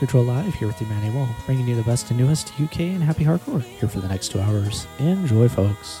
Control Live here with Emmanuel, bringing you the best and newest UK and happy hardcore here for the next two hours. Enjoy, folks.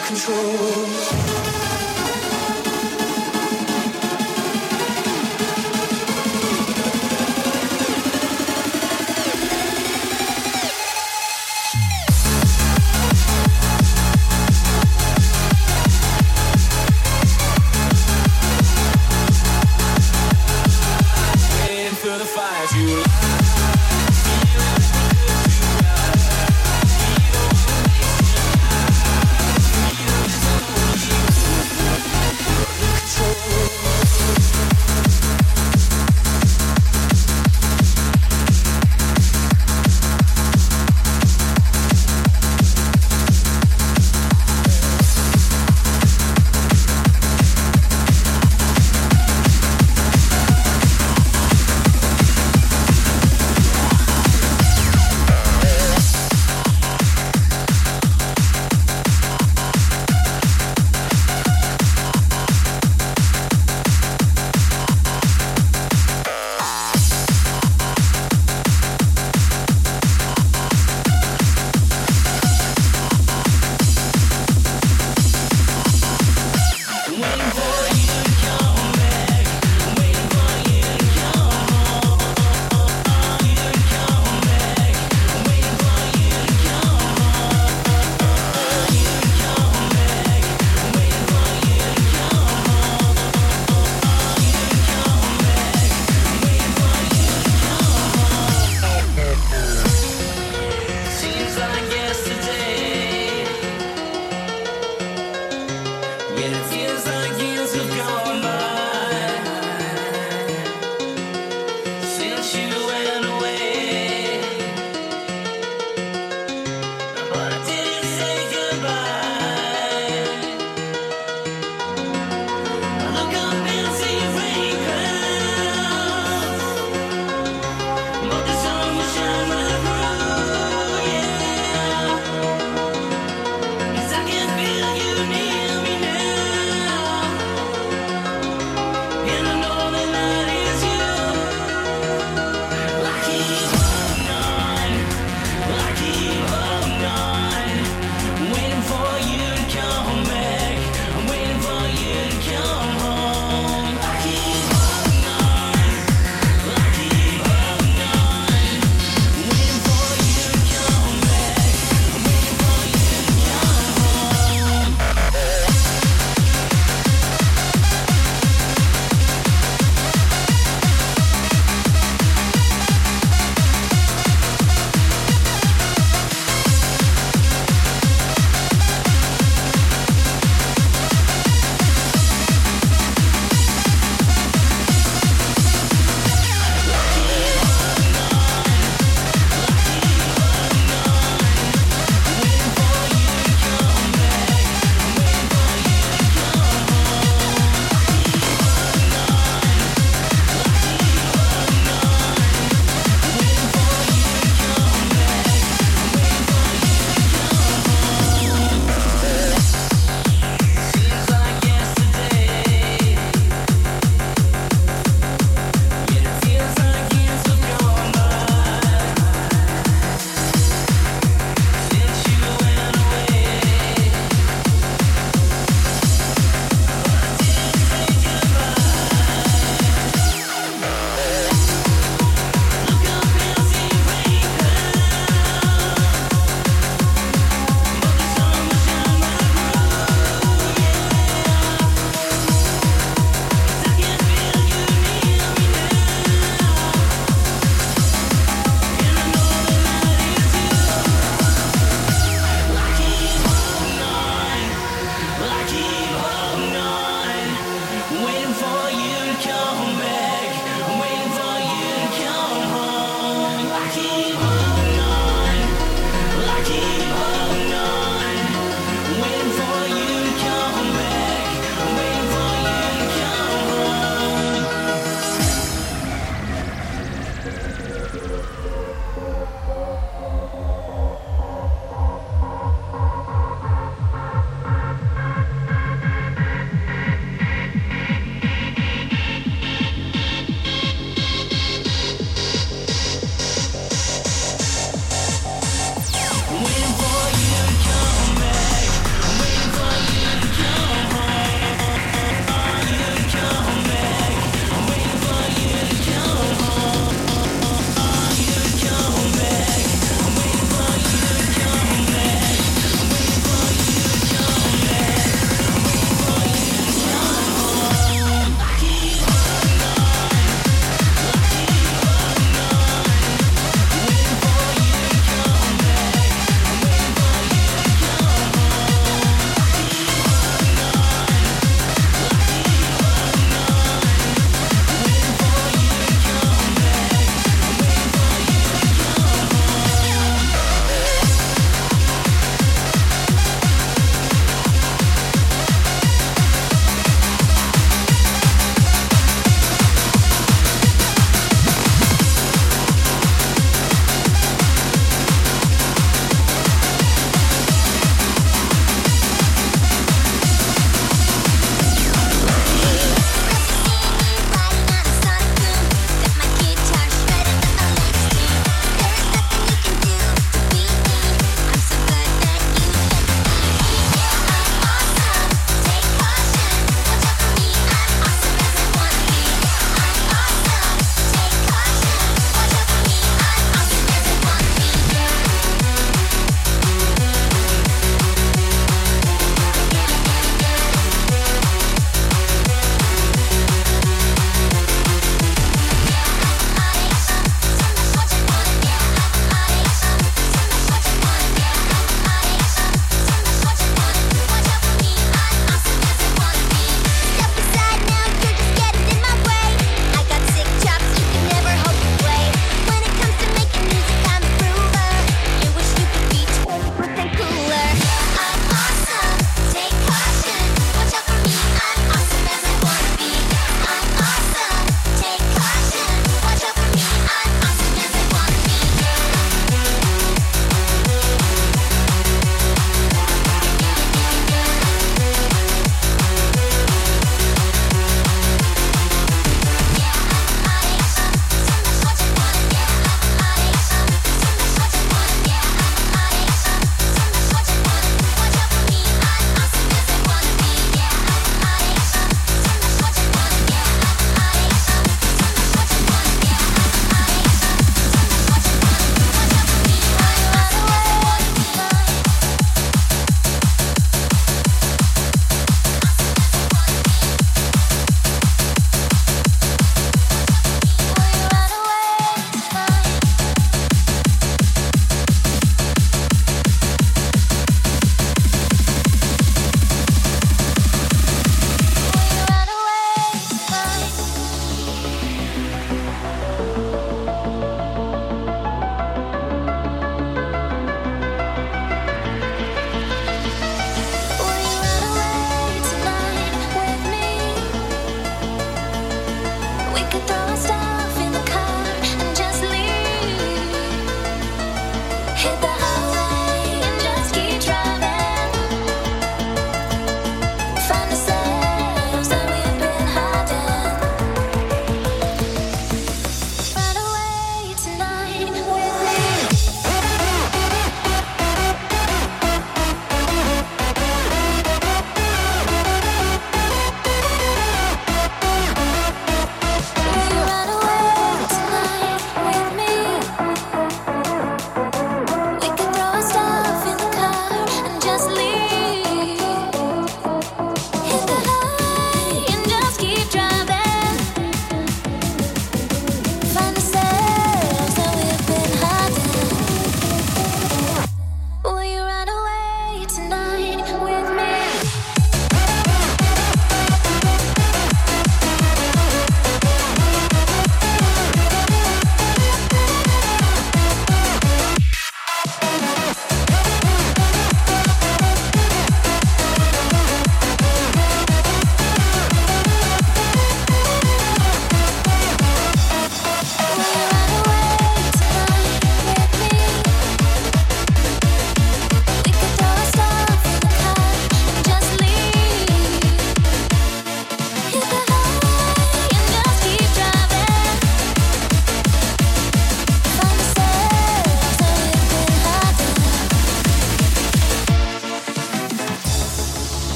control.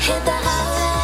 hit the highway.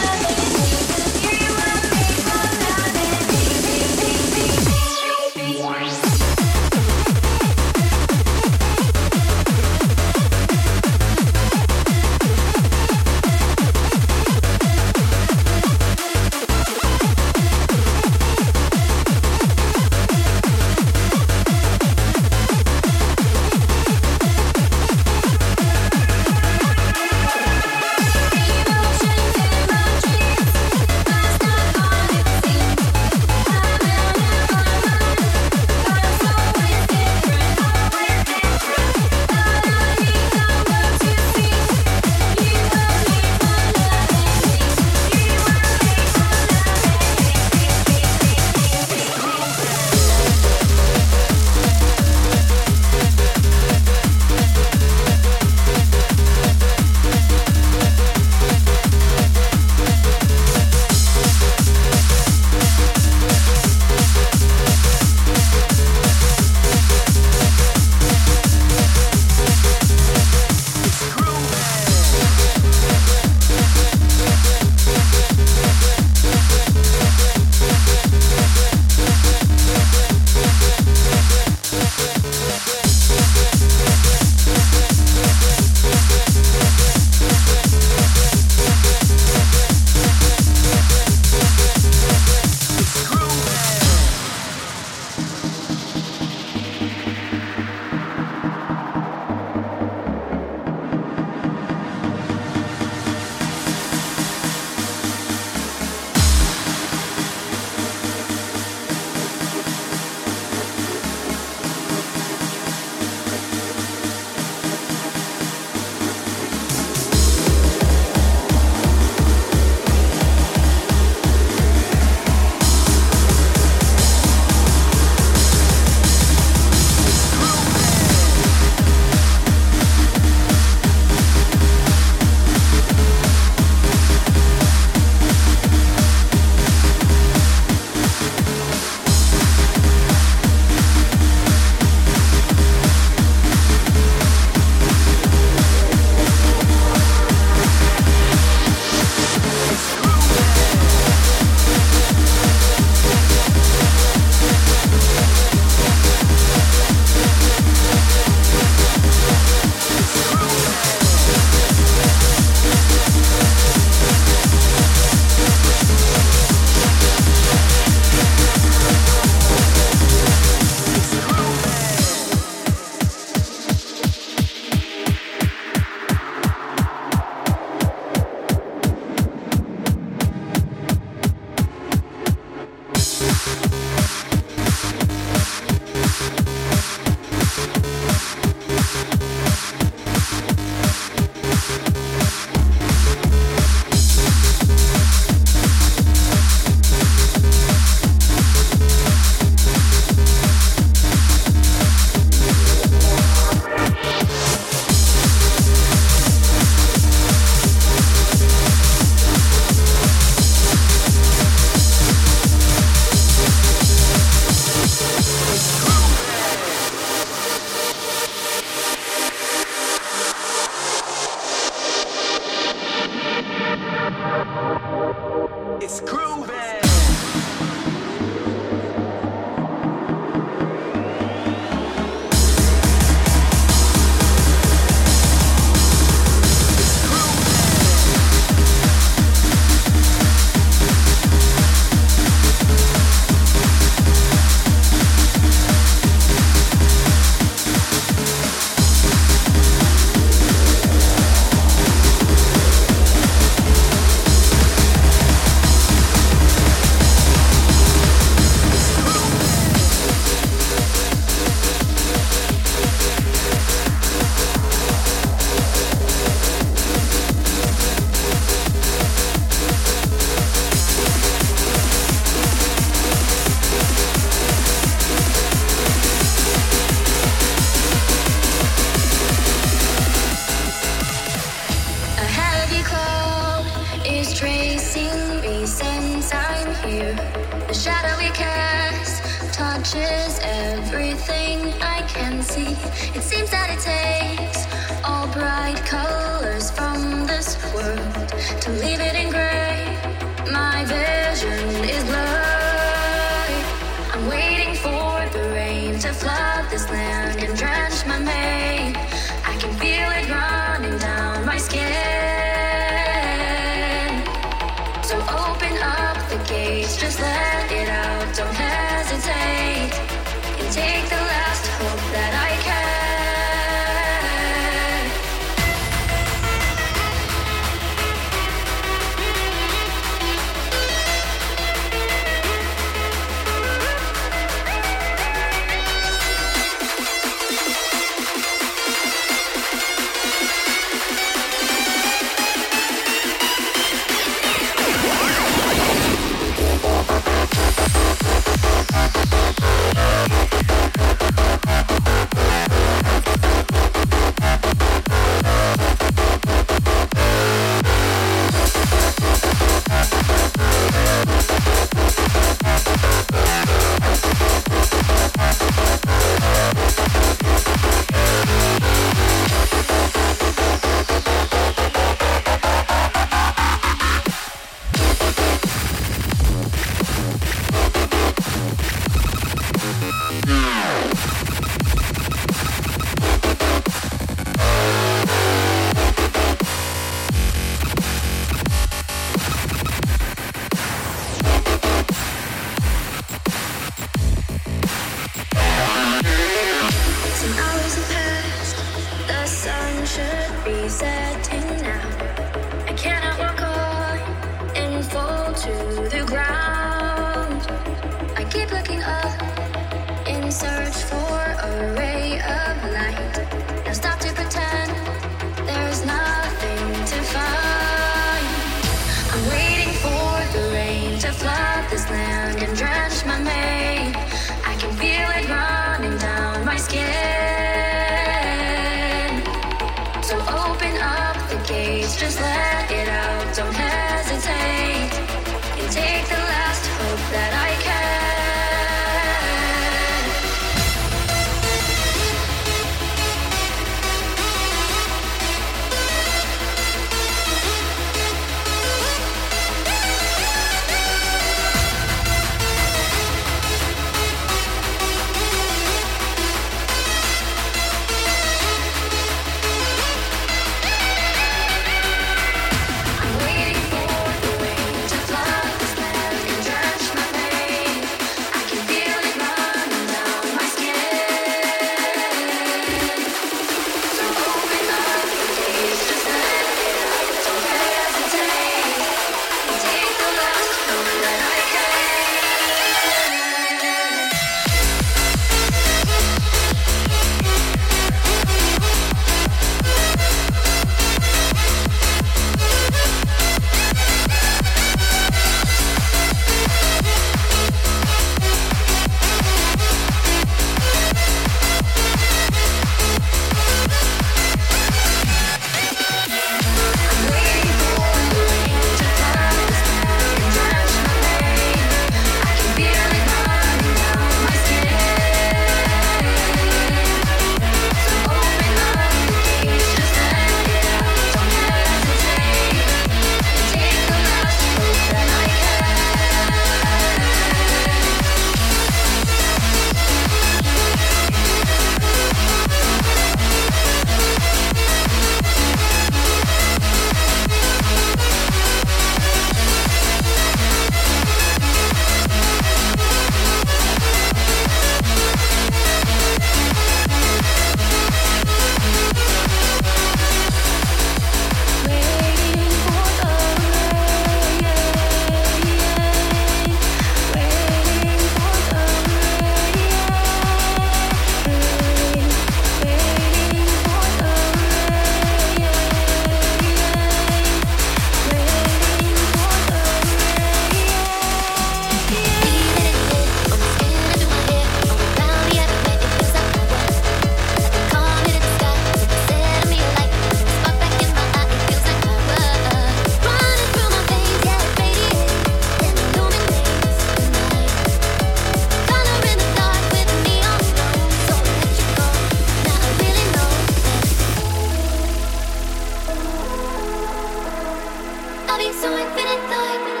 so infinite thought.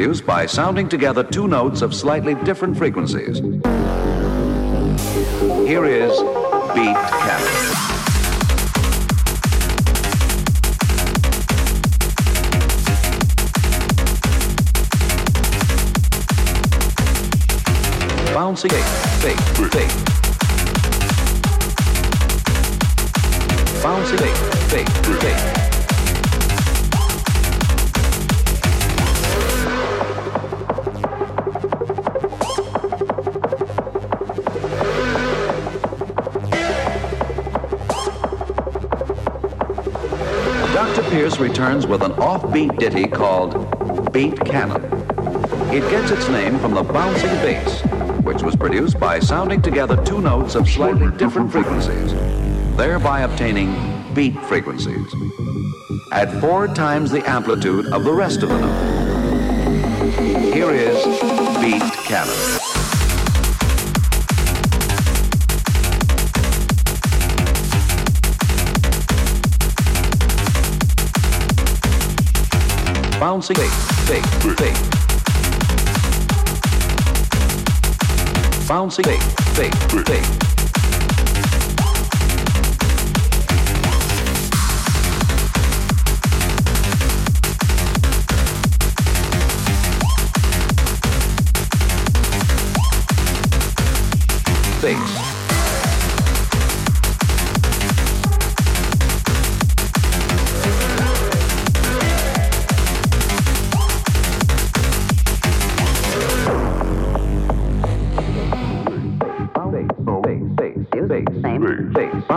Produced by sounding together two notes of slightly different frequencies. Here is Beat Cannon. Bouncy, fake, fake, fake. Bouncy, fake, fake, fake. Pierce returns with an offbeat ditty called Beat Cannon. It gets its name from the bouncing bass, which was produced by sounding together two notes of slightly different frequencies, thereby obtaining beat frequencies at four times the amplitude of the rest of the note. Here is Beat Cannon. Bouncing, fake, fake, fake. Bouncing, fake, fake, fake. Bass.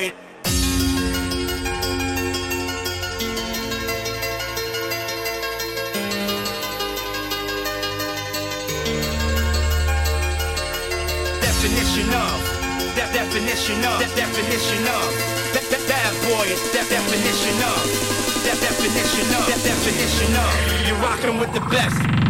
Boy. definition of. That definition of. That definition of. That that bad boy. That definition of. That definition of. That definition of. You're rocking with the best.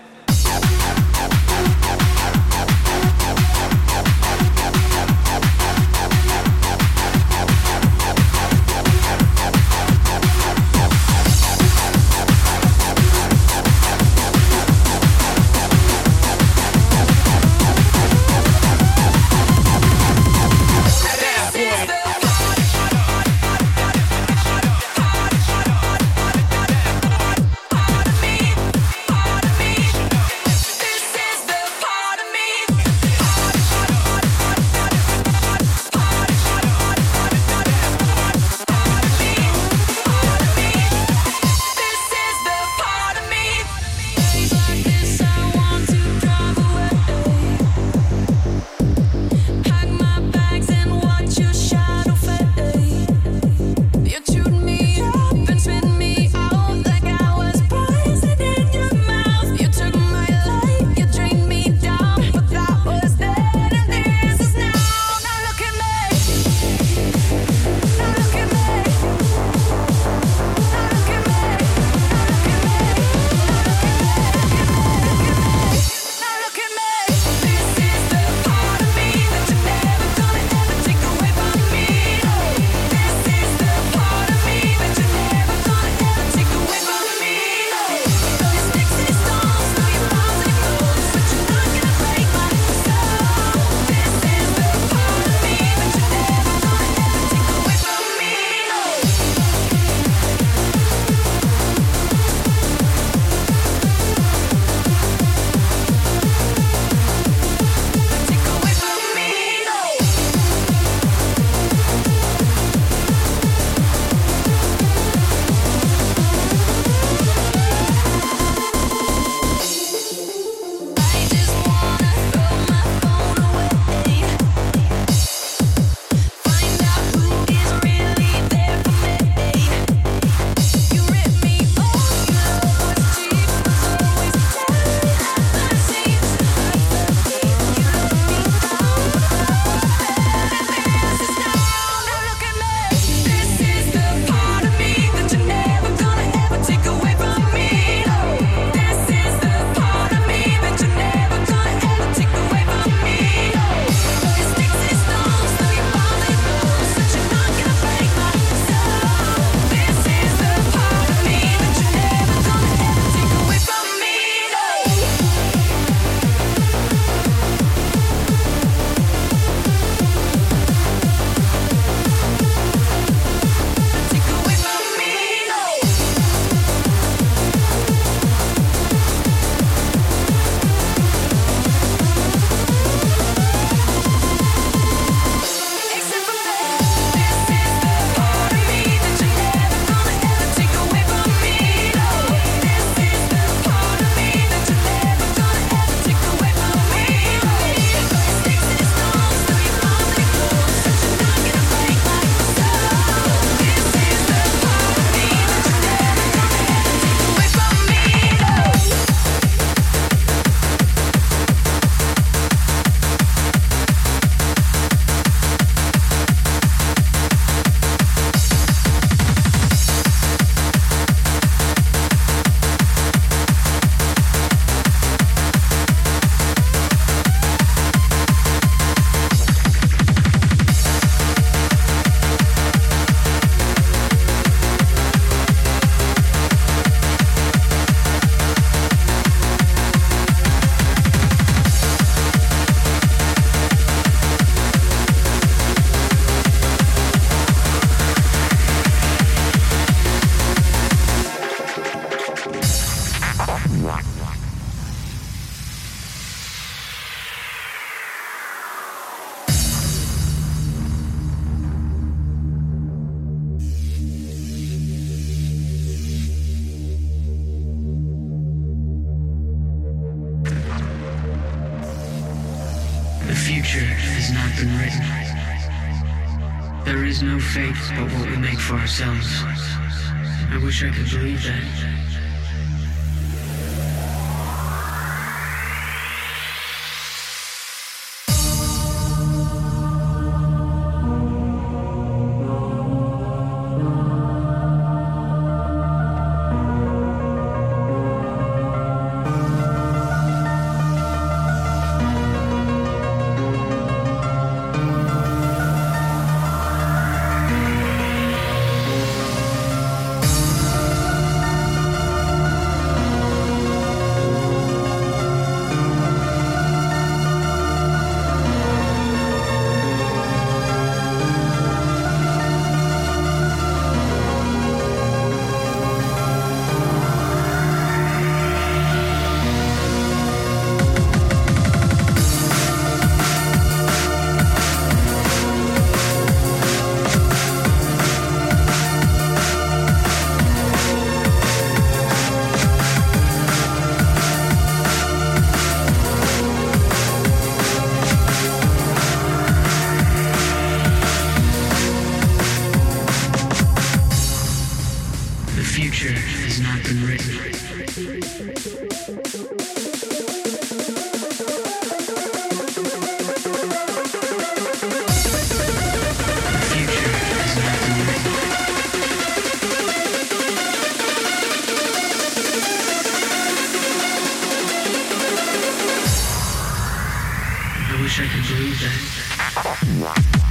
wish I could believe that.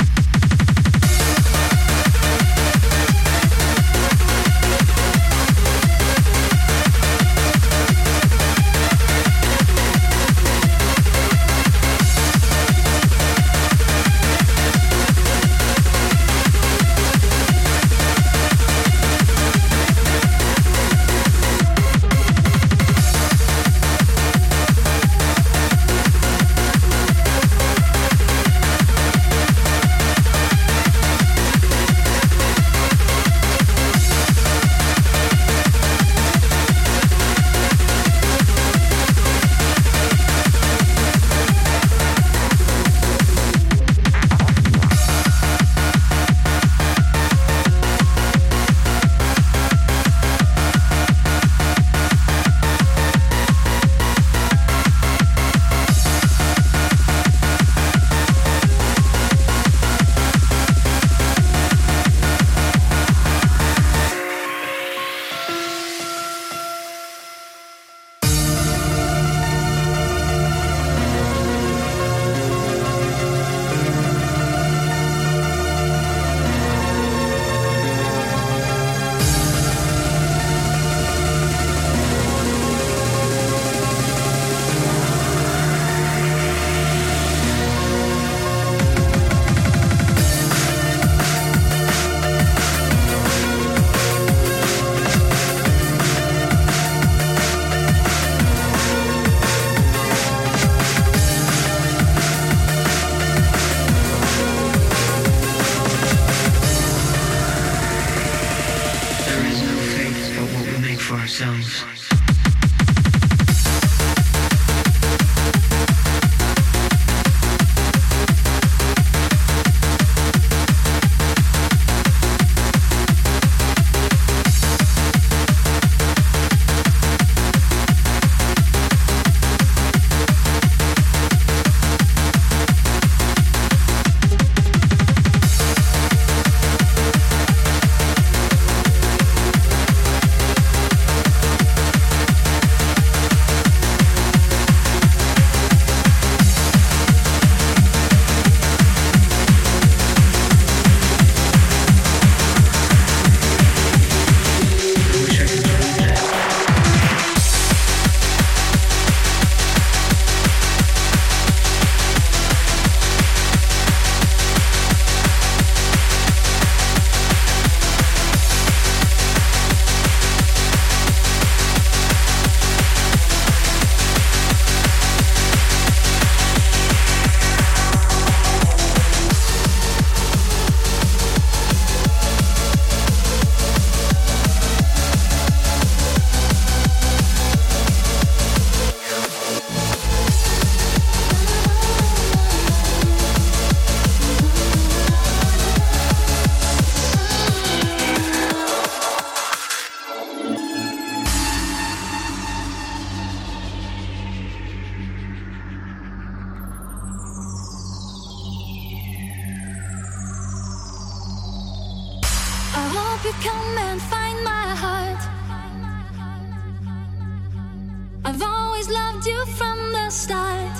Wanted you from the start.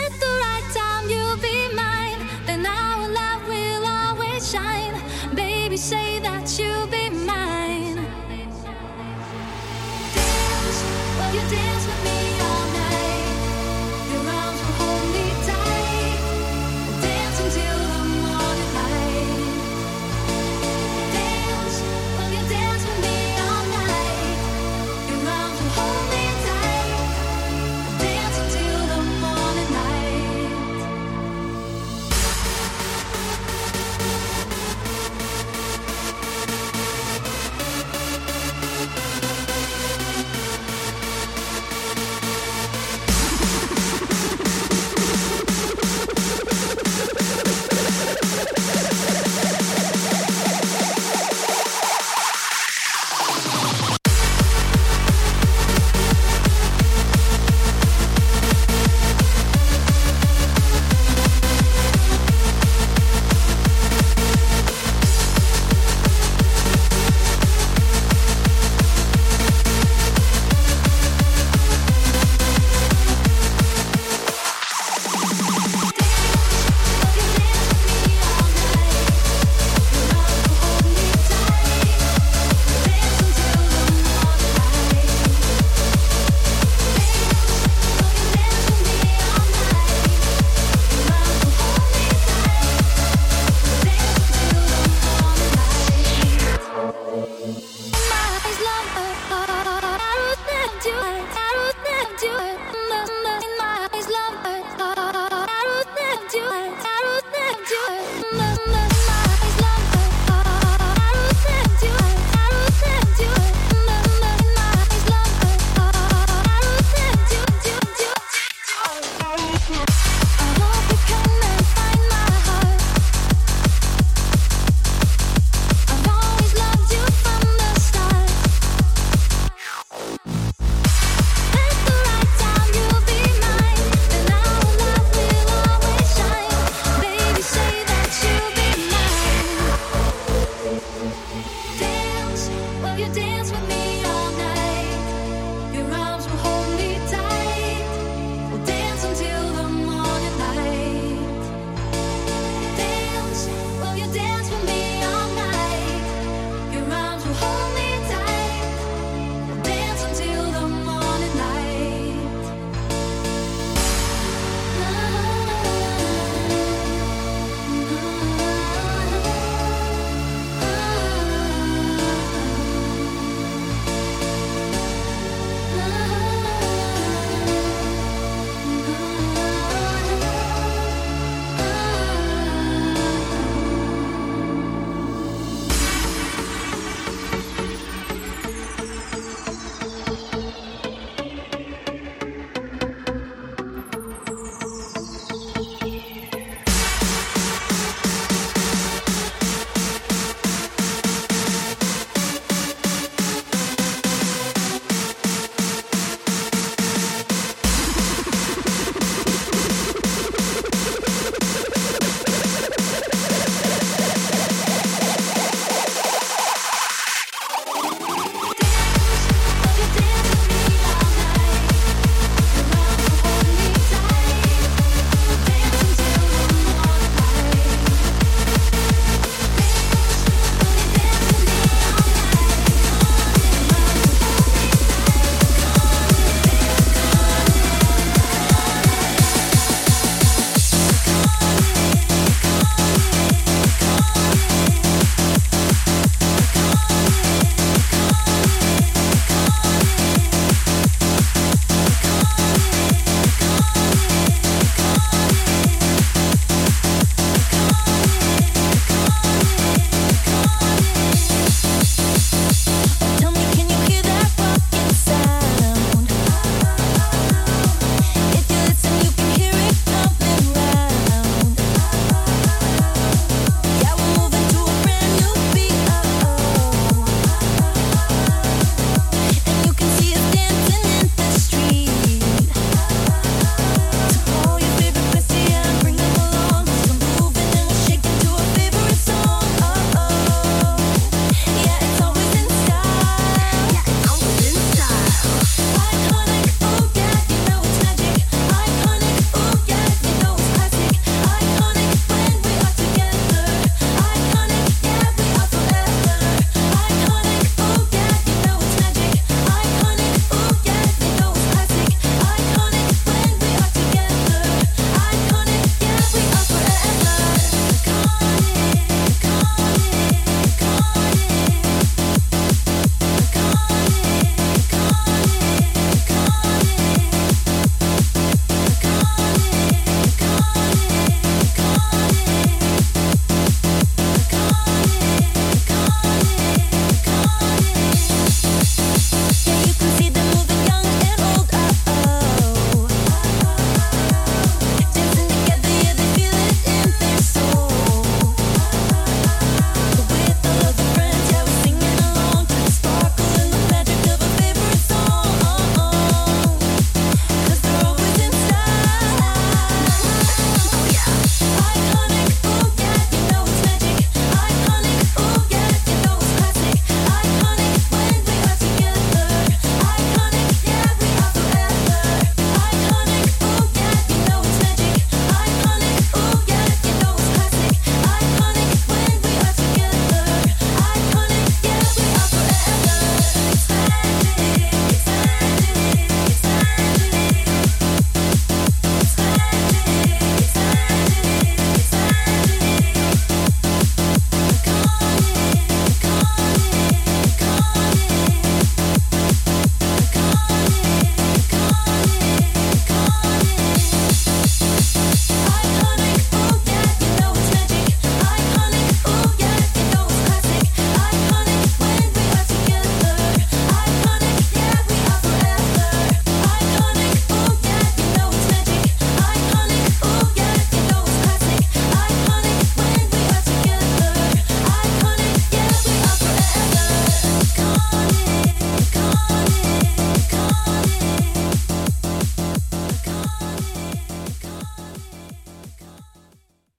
At the right time, you'll be mine. Then our love will always shine. Baby, say that